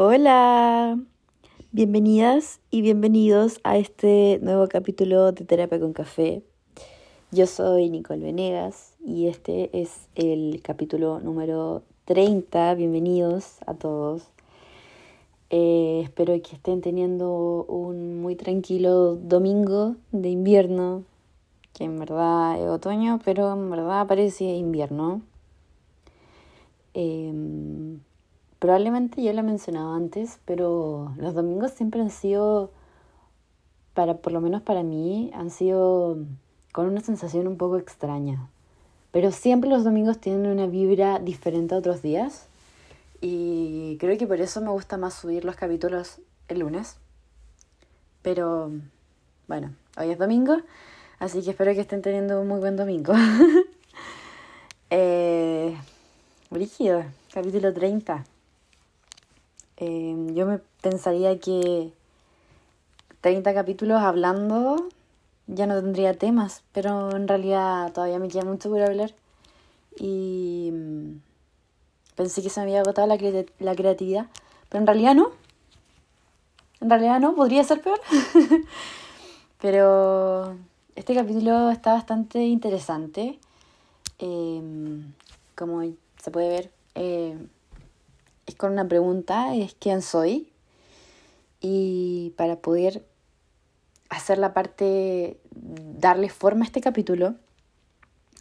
Hola, bienvenidas y bienvenidos a este nuevo capítulo de Terapia con Café. Yo soy Nicole Venegas y este es el capítulo número 30. Bienvenidos a todos. Eh, espero que estén teniendo un muy tranquilo domingo de invierno, que en verdad es otoño, pero en verdad parece invierno. Em, probablemente yo lo he mencionado antes, pero los domingos siempre han sido, para, por lo menos para mí, han sido con una sensación un poco extraña. Pero siempre los domingos tienen una vibra diferente a otros días. Y creo que por eso me gusta más subir los capítulos el lunes. Pero bueno, hoy es domingo, así que espero que estén teniendo un muy buen domingo. eh, capítulo 30. Eh, yo pensaría que 30 capítulos hablando ya no tendría temas, pero en realidad todavía me queda mucho por hablar. Y mm, pensé que se me había agotado la, la creatividad, pero en realidad no. En realidad no, podría ser peor. pero este capítulo está bastante interesante. Eh, como se puede ver, eh, con una pregunta, es quién soy. Y para poder hacer la parte, darle forma a este capítulo,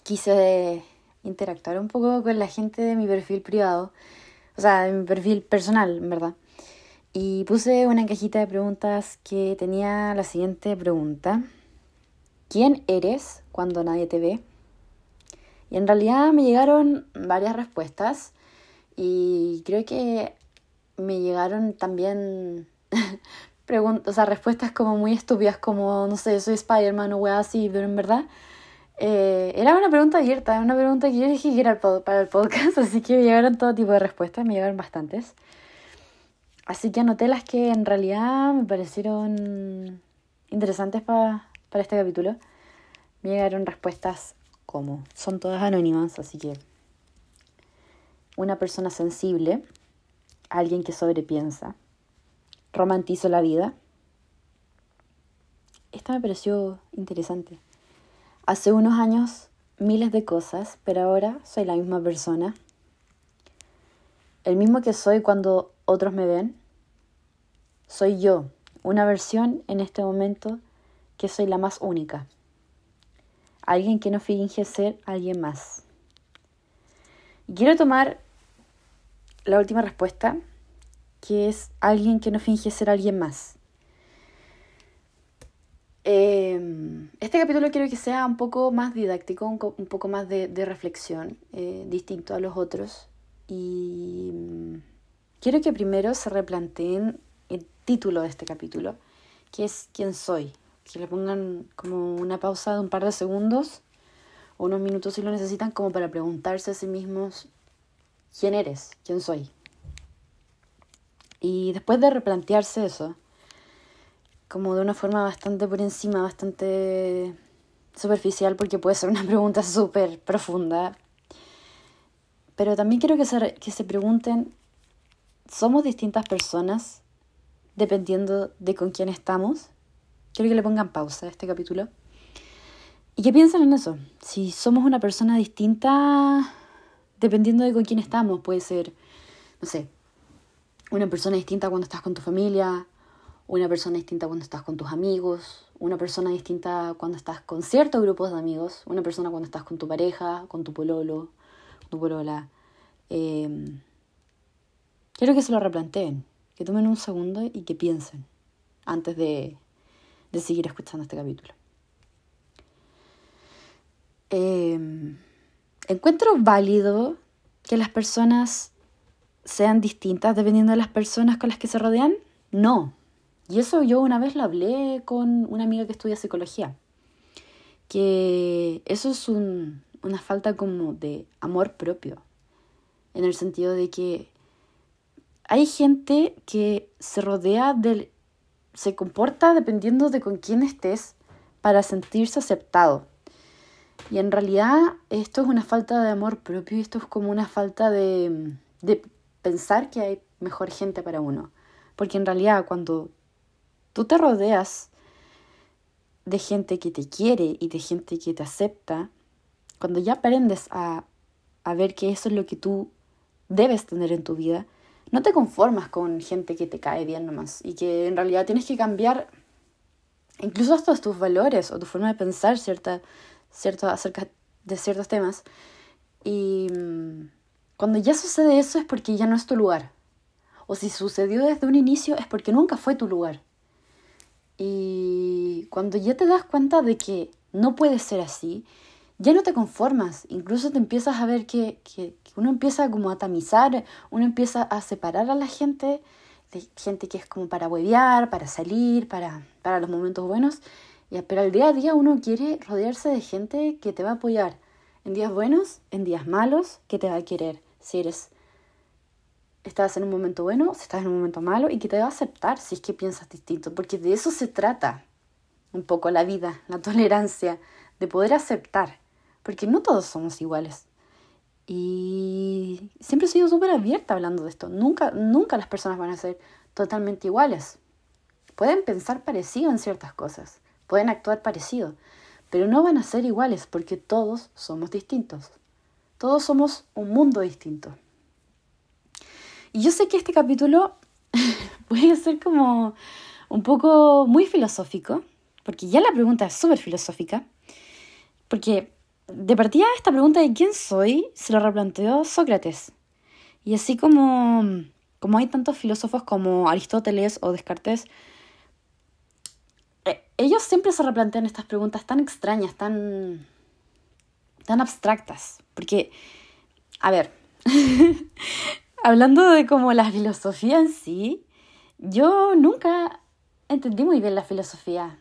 quise interactuar un poco con la gente de mi perfil privado, o sea, de mi perfil personal, verdad. Y puse una cajita de preguntas que tenía la siguiente pregunta. ¿Quién eres cuando nadie te ve? Y en realidad me llegaron varias respuestas y creo que me llegaron también preguntas, o sea, respuestas como muy estúpidas, como, no sé, soy Spider-Man o así, pero en verdad eh, era una pregunta abierta, era una pregunta que yo dije que era para el podcast, así que me llegaron todo tipo de respuestas, me llegaron bastantes. Así que anoté las que en realidad me parecieron interesantes para, para este capítulo. Me llegaron respuestas como son todas anónimas, así que una persona sensible, alguien que sobrepiensa, romantizo la vida. Esta me pareció interesante. Hace unos años miles de cosas, pero ahora soy la misma persona. El mismo que soy cuando otros me ven. Soy yo, una versión en este momento que soy la más única alguien que no finge ser alguien más. Quiero tomar la última respuesta, que es alguien que no finge ser alguien más. Em, este capítulo quiero que sea un poco más didáctico, un, poco más de, reflexión, eh, distinto a los otros. Y mm, quiero que primero se replanteen el título de este capítulo, que es ¿Quién soy? que le pongan como una pausa de un par de segundos o unos minutos si lo necesitan como para preguntarse a sí mismos quién eres, quién soy. Y después de replantearse eso, como de una forma bastante por encima, bastante superficial, porque puede ser una pregunta súper profunda, pero también quiero que se, que se pregunten, ¿somos distintas personas dependiendo de con quién estamos? Quiero que le pongan pausa a este capítulo. ¿Y qué piensan en eso? Si somos una persona distinta, dependiendo de con quién estamos, puede ser, no sé, una persona distinta cuando estás con tu familia, una persona distinta cuando estás con tus amigos, una persona distinta cuando estás con ciertos grupos de amigos, una persona cuando estás con tu pareja, con tu pololo, con tu polola. Em, quiero que se lo replanteen, que tomen un segundo y que piensen antes de de seguir escuchando este capítulo. Em, encuentro válido que las personas sean distintas dependiendo de las personas con las que se rodean. No. Y eso yo una vez lo hablé con una amiga que estudia psicología. Que eso es una falta como de amor propio. En el sentido de que hay gente que se rodea del se comporta dependiendo de con quién estés para sentirse aceptado. Y en realidad esto es una falta de amor propio y esto es como una falta de, de pensar que hay mejor gente para uno. Porque en realidad cuando tú te rodeas de gente que te quiere y de gente que te acepta, cuando ya aprendes a, a ver que eso es lo que tú debes tener en tu vida, no te conformas con gente que te cae bien nomás y que en realidad tienes que cambiar incluso hasta tus valores o tu forma de pensar cierta, cierto, acerca de ciertos temas. Y mm, cuando ya sucede eso es porque ya no es tu lugar. O si sucedió desde un inicio es porque nunca fue tu lugar. Y cuando ya te das cuenta de que no puede ser así, ya no te conformas, incluso te empiezas a ver que, que, uno empieza como a tamizar, uno empieza a separar a la gente, de gente que es como para huevear, para salir, para, para los momentos buenos, y, pero al día a día uno quiere rodearse de gente que te va a apoyar, en días buenos, en días malos, que te va a querer, si eres estás en un momento bueno, si estás en un momento malo y que te va a aceptar si es que piensas distinto, porque de eso se trata un poco la vida, la tolerancia, de poder aceptar porque no todos somos iguales. Y siempre he sido súper abierta hablando de esto. Nunca, nunca las personas van a ser totalmente iguales. Pueden pensar parecido en ciertas cosas, pueden actuar parecido, pero no van a ser iguales porque todos somos distintos. Todos somos un mundo distinto. Y yo sé que este capítulo puede ser como un poco muy filosófico, porque ya la pregunta es súper filosófica, porque de partida esta pregunta de quién soy se lo replanteó Sócrates. Y así como, como hay tantos filósofos como Aristóteles o Descartes, ellos siempre se replantean estas preguntas tan extrañas, tan, tan abstractas. Porque, a ver, hablando de como la filosofía en sí, yo nunca entendí muy bien la filosofía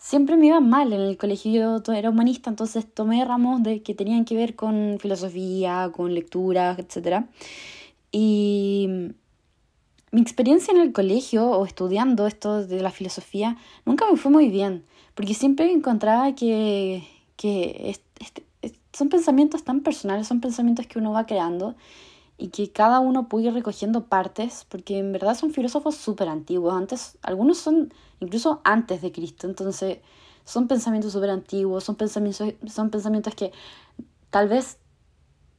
siempre me iba mal en el colegio. Yo era humanista, entonces tomé ramos de, que tenían que ver con filosofía, con lectura, etc. Y mi experiencia en el colegio o estudiando esto de la filosofía nunca me fue muy bien, porque siempre encontraba que, que son pensamientos tan personales, son pensamientos que uno va creando y que cada uno puede ir recogiendo partes, porque en verdad son filósofos súper antiguos. Antes, algunos son incluso antes de Cristo, entonces son pensamientos súper antiguos, son pensamientos, son pensamientos que tal vez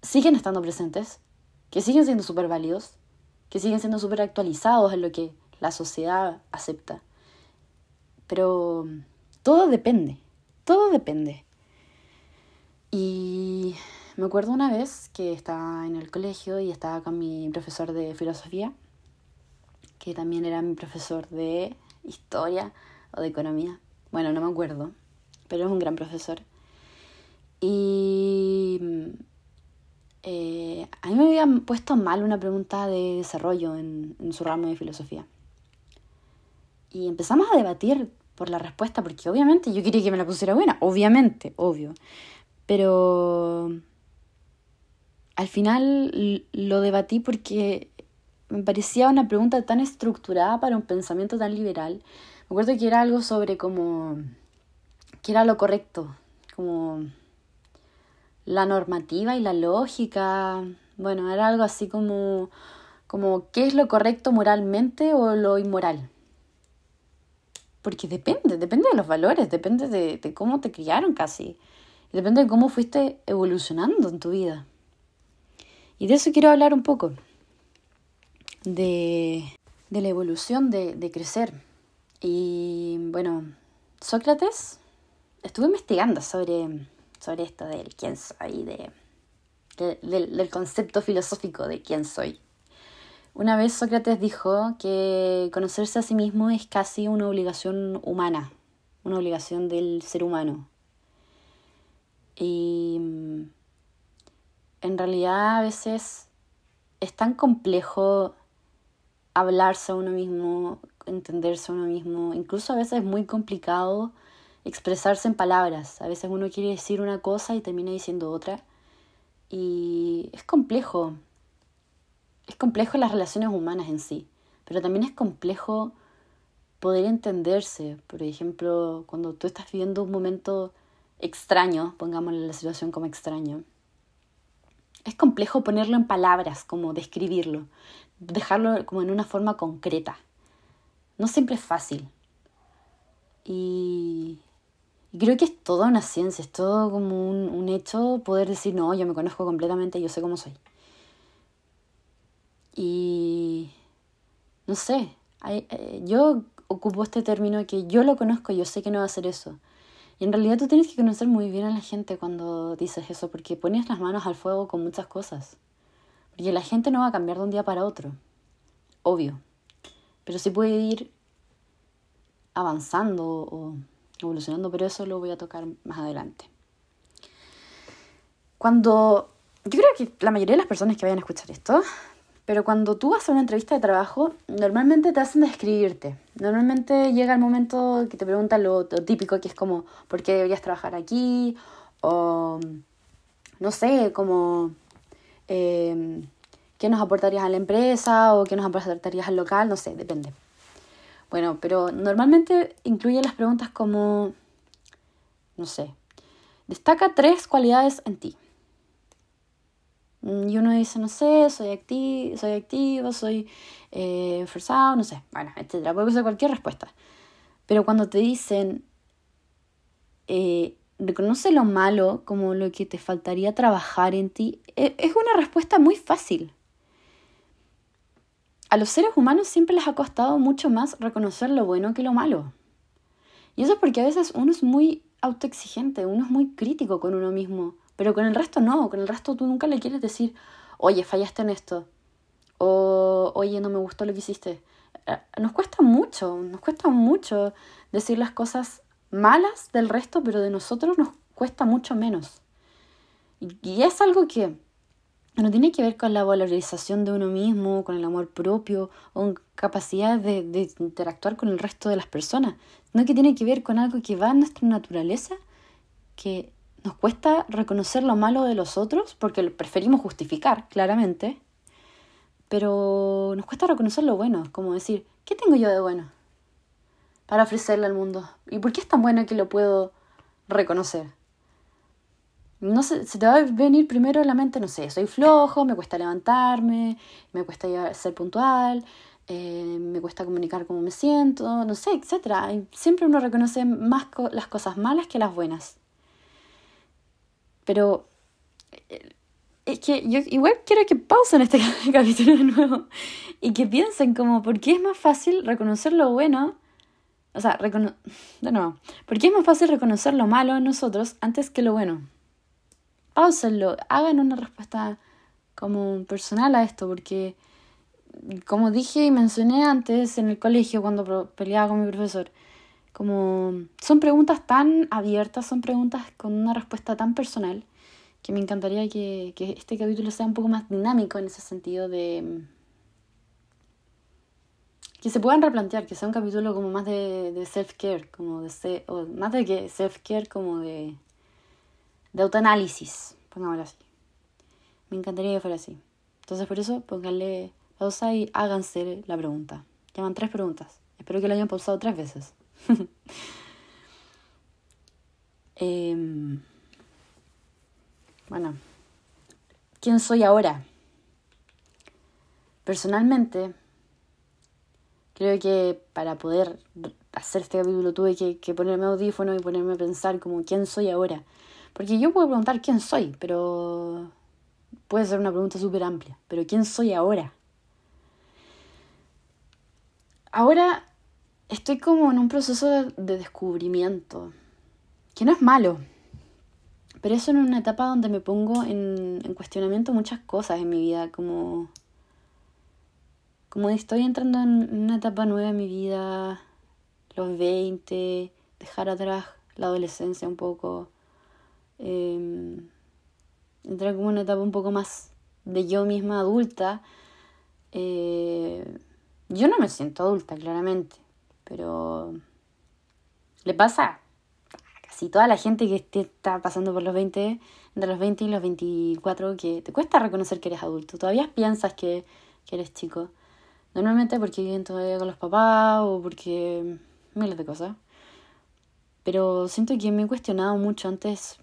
siguen estando presentes, que siguen siendo súper válidos, que siguen siendo súper actualizados en lo que la sociedad acepta. Pero todo depende, todo depende. Y me acuerdo una vez que estaba en el colegio y estaba con mi profesor de filosofía, que también era mi profesor de historia o de economía. Bueno, no me acuerdo, pero es un gran profesor. Y eh, a mí me habían puesto mal una pregunta de desarrollo en, su ramo de filosofía. Y empezamos a debatir por la respuesta, porque obviamente yo quería que me la pusiera buena, obviamente, obvio. Pero al final lo debatí porque me parecía una pregunta tan estructurada para un pensamiento tan liberal. Me acuerdo que era algo sobre como qué era lo correcto, como la normativa y la lógica. Bueno, era algo así como como qué es lo correcto moralmente o lo inmoral. Porque depende, depende de los valores, depende de, de cómo te criaron casi. Depende de cómo fuiste evolucionando en tu vida. Y de eso quiero hablar un poco, de, de la evolución de, de, crecer. Y bueno, Sócrates, estuve investigando sobre, sobre esto del quién soy, de, del, del concepto filosófico de quién soy. Una vez Sócrates dijo que conocerse a sí mismo es casi una obligación humana, una obligación del ser humano. Y en realidad a veces es tan complejo hablarse a uno mismo, entenderse a uno mismo, incluso a veces es muy complicado expresarse en palabras. A veces uno quiere decir una cosa y termina diciendo otra. Y es complejo. Es complejo las relaciones humanas en sí, pero también es complejo poder entenderse. Por ejemplo, cuando tú estás viviendo un momento extraño, pongámosle la situación como extraño, es complejo ponerlo en palabras, como describirlo, dejarlo como en una forma concreta. No siempre es fácil. Y, creo que es toda una ciencia, es todo como un, un hecho poder decir, no, yo me conozco completamente, yo sé cómo soy. Y no sé, eh, yo ocupo este término que yo lo conozco, yo sé que no va a ser eso. Y en realidad tú tienes que conocer muy bien a la gente cuando dices eso, porque pones las manos al fuego con muchas cosas. Porque la gente no va a cambiar de un día para otro, obvio. Pero sí puede ir avanzando o evolucionando, pero eso lo voy a tocar más adelante. Cuando yo creo que la mayoría de las personas que vayan a escuchar esto pero cuando tú vas a una entrevista de trabajo, normalmente te hacen describirte. Normalmente llega el momento que te preguntan lo, típico, que es como, ¿por qué deberías trabajar aquí? O, no sé, como, em, ¿qué nos aportarías a la empresa? O ¿qué nos aportarías al local? No sé, depende. Bueno, pero normalmente incluye las preguntas como, no sé, destaca tres cualidades en ti. Mm, y uno dice, no sé, soy, activo, soy activo, soy eh, forzado, no sé, bueno, etcétera. Puede ser cualquier respuesta. Pero cuando te dicen, eh, reconoce lo malo como lo que te faltaría trabajar en ti, e, es una respuesta muy fácil. A los seres humanos siempre les ha costado mucho más reconocer lo bueno que lo malo. Y eso es porque a veces uno es muy autoexigente, uno es muy crítico con uno mismo. Pero con el resto no, con el resto tú nunca le quieres decir, oye, fallaste en esto. O, oye, no me gustó lo que hiciste. Eh, nos cuesta mucho, nos cuesta mucho decir las cosas malas del resto, pero de nosotros nos cuesta mucho menos. Y, es algo que no tiene que ver con la valorización de uno mismo, con el amor propio o capacidad de, de interactuar con el resto de las personas, sino que tiene que ver con algo que va en nuestra naturaleza, que nos cuesta reconocer lo malo de los otros porque lo preferimos justificar, claramente. Pero nos cuesta reconocer lo bueno, como decir, ¿qué tengo yo de bueno para ofrecerle al mundo? ¿Y por qué es tan bueno que lo puedo reconocer? No sé, se te va a venir primero a la mente, no sé, soy flojo, me cuesta levantarme, me cuesta ser puntual, eh, me cuesta comunicar cómo me siento, no sé, etc. siempre uno reconoce más las cosas malas que las buenas. Pero eh, es que yo igual quiero que pausen este capítulo de nuevo y que piensen como, ¿por qué es más fácil reconocer lo bueno? O sea, de nuevo, ¿por qué es más fácil reconocer lo malo en nosotros antes que lo bueno? Pausenlo, hagan una respuesta como personal a esto, porque como dije y mencioné antes en el colegio cuando peleaba con mi profesor, como son preguntas tan abiertas, son preguntas con una respuesta tan personal, que me encantaría que, que este capítulo sea un poco más dinámico en ese sentido de que se puedan replantear, que sea un capítulo como más de, de self-care, como de o más de que self-care, como de, de autoanálisis, pongámoslo así. Me encantaría que fuera así. Entonces por eso pónganle pausa y háganse la pregunta. Llaman tres preguntas. Espero que lo hayan pausado tres veces. Em, bueno, ¿quién soy ahora? Personalmente, creo que para poder hacer este capítulo tuve que, que, ponerme audífono y ponerme a pensar como quién soy ahora. Porque yo puedo preguntar quién soy, pero puede ser una pregunta súper amplia. Pero ¿quién soy ahora? Ahora estoy como en un proceso de, descubrimiento, que no es malo, pero eso en una etapa donde me pongo en, en, cuestionamiento muchas cosas en mi vida, como, como estoy entrando en una etapa nueva en mi vida, los 20, dejar atrás la adolescencia un poco, eh, entrar como en una etapa un poco más de yo misma adulta. Eh, yo no me siento adulta, claramente pero le pasa a casi toda la gente que está pasando por los 20, entre los 20 y los 24, que te cuesta reconocer que eres adulto. Todavía piensas que, que eres chico. Normalmente porque viven todavía con los papás o porque miles de cosas. Pero siento que me he cuestionado mucho antes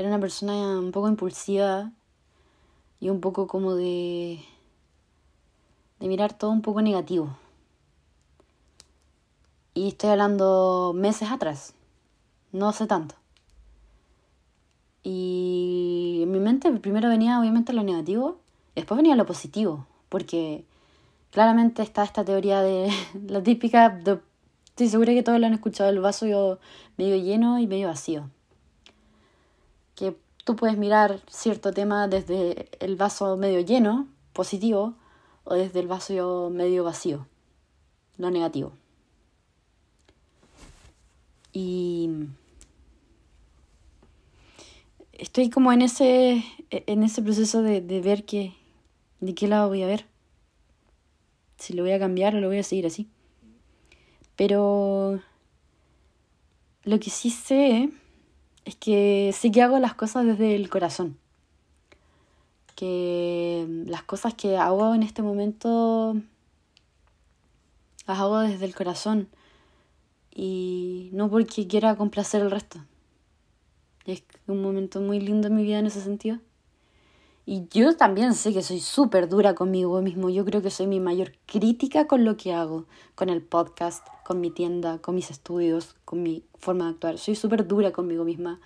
era una persona un poco impulsiva y un poco como de, de mirar todo un poco negativo. Y estoy hablando meses atrás, no hace tanto. Y en mi mente primero venía obviamente lo negativo, después venía lo positivo, porque claramente está esta teoría de la típica, estoy segura que todos lo han escuchado, el vaso medio lleno y medio vacío. Tú puedes mirar cierto tema desde el vaso medio lleno, positivo, o desde el vaso medio vacío, lo negativo. Y estoy como en ese, en ese proceso de, de ver que, de qué lado voy a ver. Si lo voy a cambiar o lo voy a seguir así. Pero lo que sí sé es que sí que hago las cosas desde el corazón. Que las cosas que hago en este momento las hago desde el corazón y no porque quiera complacer el resto. Es un momento muy lindo en mi vida en ese sentido. Y yo también sé que soy súper dura conmigo mismo. Yo creo que soy mi mayor crítica con lo que hago, con el podcast, con mi tienda, con mis estudios, con mi forma de actuar. Soy súper dura conmigo misma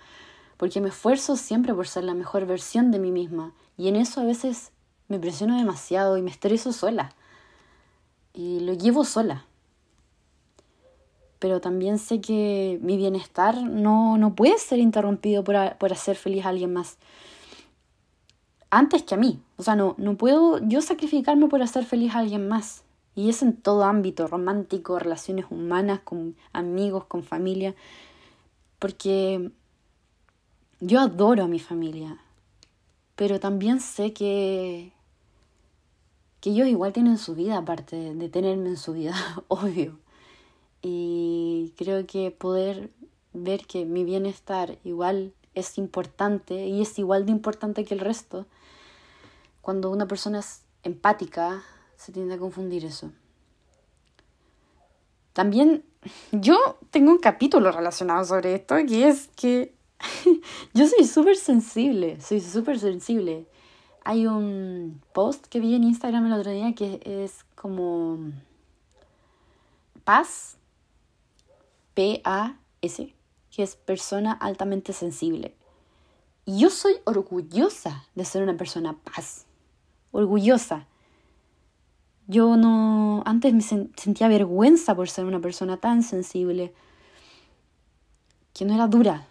porque me esfuerzo siempre por ser la mejor versión de mí misma. Y en eso a veces me presiono demasiado y me estreso sola. Y lo llevo sola pero también sé que mi bienestar no, no puede ser interrumpido por, por, hacer feliz a alguien más. Antes que a mí. O sea, no, no puedo yo sacrificarme por hacer feliz a alguien más. Y es en todo ámbito, romántico, relaciones humanas, con amigos, con familia. Porque yo adoro a mi familia. Pero también sé que, que ellos igual tienen su vida, aparte de tenerme en su vida, obvio. Y creo que poder ver que mi bienestar igual es importante y es igual de importante que el resto, cuando una persona es empática, se tiende a confundir eso. También yo tengo un capítulo relacionado sobre esto, que es que yo soy súper sensible, soy súper sensible. Hay un post que vi en Instagram el otro día que es como paz P-A-S, que es persona altamente sensible. Y yo soy orgullosa de ser una persona paz. Orgullosa. Yo no. Antes me sentía vergüenza por ser una persona tan sensible. Que no era dura.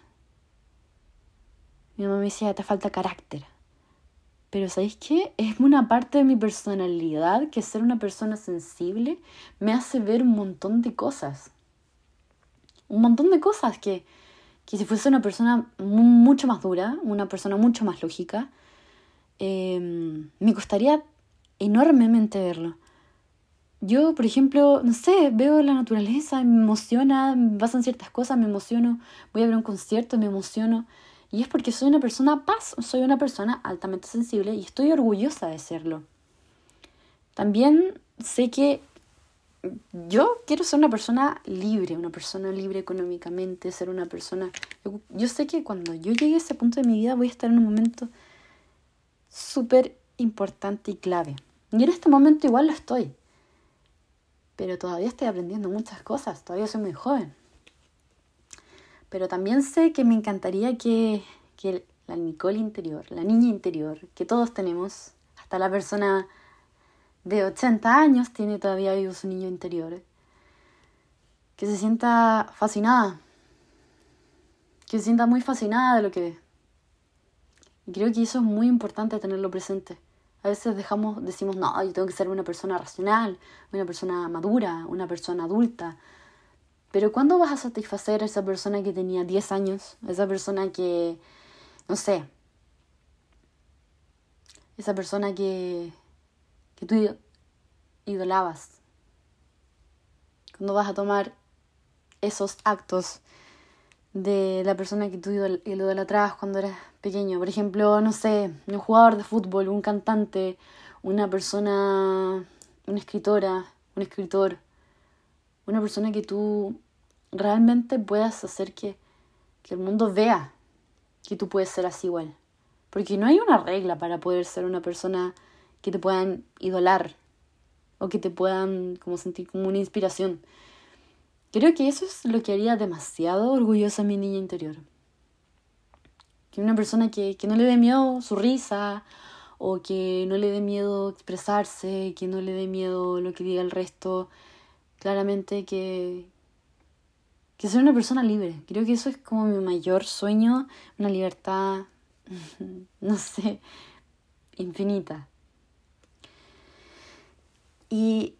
Mi mamá me decía, te falta carácter. Pero ¿sabéis qué? Es una parte de mi personalidad que ser una persona sensible me hace ver un montón de cosas un montón de cosas que, que si fuese una persona mucho más dura, una persona mucho más lógica, em, me costaría enormemente verlo. Yo, por ejemplo, no sé, veo la naturaleza, me emociona, pasan ciertas cosas, me emociono, voy a ver un concierto, me emociono. Y es porque soy una persona paz, soy una persona altamente sensible y estoy orgullosa de serlo. También sé que yo quiero ser una persona libre, una persona libre económicamente, ser una persona... Yo, sé que cuando yo llegue a ese punto de mi vida voy a estar en un momento súper importante y clave. Y en este momento igual lo estoy. Pero todavía estoy aprendiendo muchas cosas, todavía soy muy joven. Pero también sé que me encantaría que, que la Nicole interior, la niña interior, que todos tenemos, hasta la persona de 80 años tiene todavía vivo su niño interior. Que se sienta fascinada. Que se sienta muy fascinada de lo que. Y creo que eso es muy importante tenerlo presente. A veces dejamos, decimos, no, yo tengo que ser una persona racional, una persona madura, una persona adulta. Pero ¿cuándo vas a satisfacer a esa persona que tenía 10 años? A esa persona que, no sé, esa persona que que tú idolabas. Cuando vas a tomar esos actos de la persona que tú idolatrabas cuando eras pequeño. Por ejemplo, no sé, un jugador de fútbol, un cantante, una persona, una escritora, un escritor, una persona que tú realmente puedas hacer que, que el mundo vea que tú puedes ser así igual. Porque no hay una regla para poder ser una persona que te puedan idolar o que te puedan como sentir como una inspiración. Creo que eso es lo que haría demasiado orgullosa a mi niña interior. Que una persona que, que no le dé miedo su risa o que no le dé miedo expresarse, que no le dé miedo lo que diga el resto, claramente que, que ser una persona libre. Creo que eso es como mi mayor sueño, una libertad, no sé, infinita. Y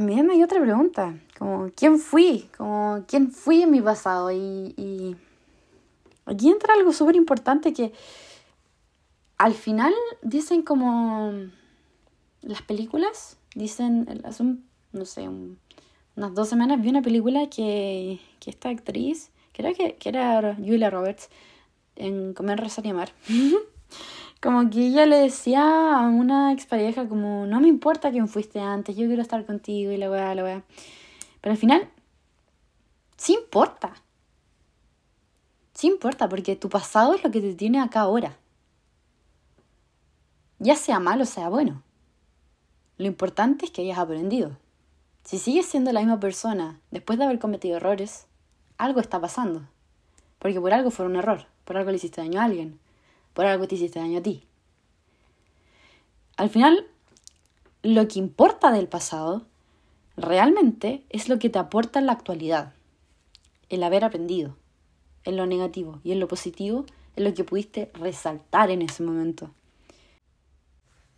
me hay otra pregunta, como, ¿quién fui? Como, ¿quién fui en mi pasado? Y, y aquí entra algo súper importante que al final dicen como las películas, dicen, hace no sé, unas dos semanas vi una película que, que esta actriz, creo que, que era Julia Roberts, en Comer, Rezar y Amar, como que ella le decía a una expareja como, no me importa quién fuiste antes, yo quiero estar contigo y la weá, la weá. Pero al final, sí importa. Sí importa, porque tu pasado es lo que te tiene acá ahora. Ya sea malo o sea bueno. Lo importante es que hayas aprendido. Si sigues siendo la misma persona después de haber cometido errores, algo está pasando. Porque por algo fue un error, por algo le hiciste daño a alguien, por algo te hiciste daño a ti. Al final, lo que importa del pasado realmente es lo que te aporta en la actualidad, el haber aprendido, en lo negativo y en lo positivo, en lo que pudiste resaltar en ese momento.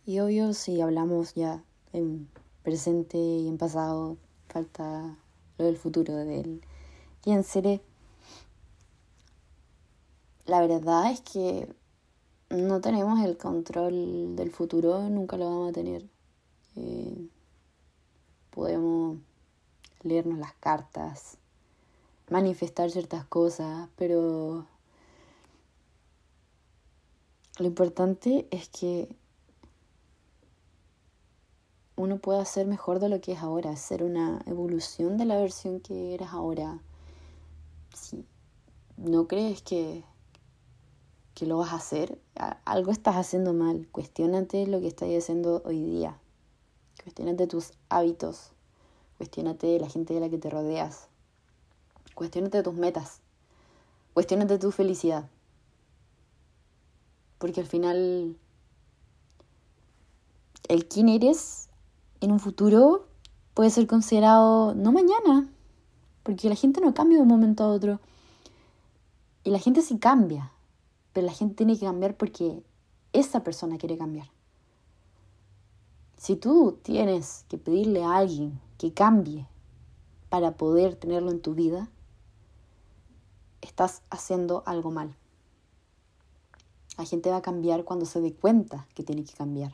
Y obvio, si hablamos ya en presente y en pasado, falta lo del futuro, del quién seré. La verdad es que no tenemos el control del futuro, nunca lo vamos a tener. Eh, podemos leernos las cartas, manifestar ciertas cosas, pero lo importante es que uno pueda ser mejor de lo que es ahora, ser una evolución de la versión que eres ahora. Si no crees que, que lo vas a hacer, algo estás haciendo mal. Cuestiónate lo que estás haciendo hoy día. Cuestiónate tus hábitos. Cuestiónate la gente de la que te rodeas. Cuestiónate tus metas. Cuestiónate tu felicidad. Porque al final el quién eres en un futuro puede ser considerado no mañana, porque la gente no cambia de un momento a otro. Y la gente sí cambia, pero la gente tiene que cambiar porque esa persona quiere cambiar. Si tú tienes que pedirle a alguien que cambie para poder tenerlo en tu vida, estás haciendo algo mal. La gente va a cambiar cuando se dé cuenta que tiene que cambiar,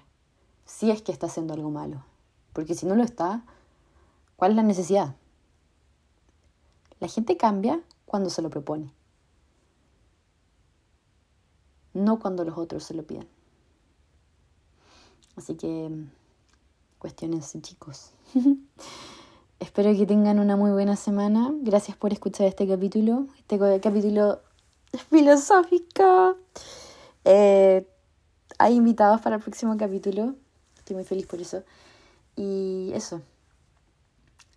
si es que está haciendo algo malo. Porque si no lo está, ¿cuál es la necesidad? La gente cambia cuando se lo propone, no cuando los otros se lo piden. Así que cuestiones chicos. Espero que tengan una muy buena semana. Gracias por escuchar este capítulo, este capítulo filosófico. Eh, hay invitados para el próximo capítulo. Estoy muy feliz por eso. Y eso.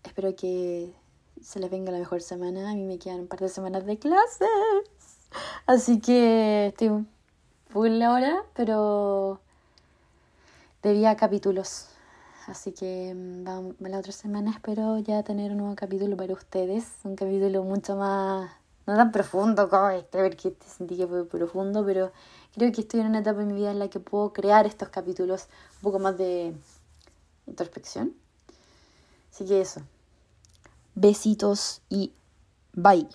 Espero que se les venga la mejor semana. A mí me quedan un par de semanas de clases. Así que estoy full ahora, pero debía capítulos. Así que mm, la otra semana espero ya tener un nuevo capítulo para ustedes. Un capítulo mucho más, no tan profundo como este, porque te sentí que fue profundo, pero creo que estoy en una etapa en mi vida en la que puedo crear estos capítulos un poco más de introspección. Así que eso. Besitos y bye.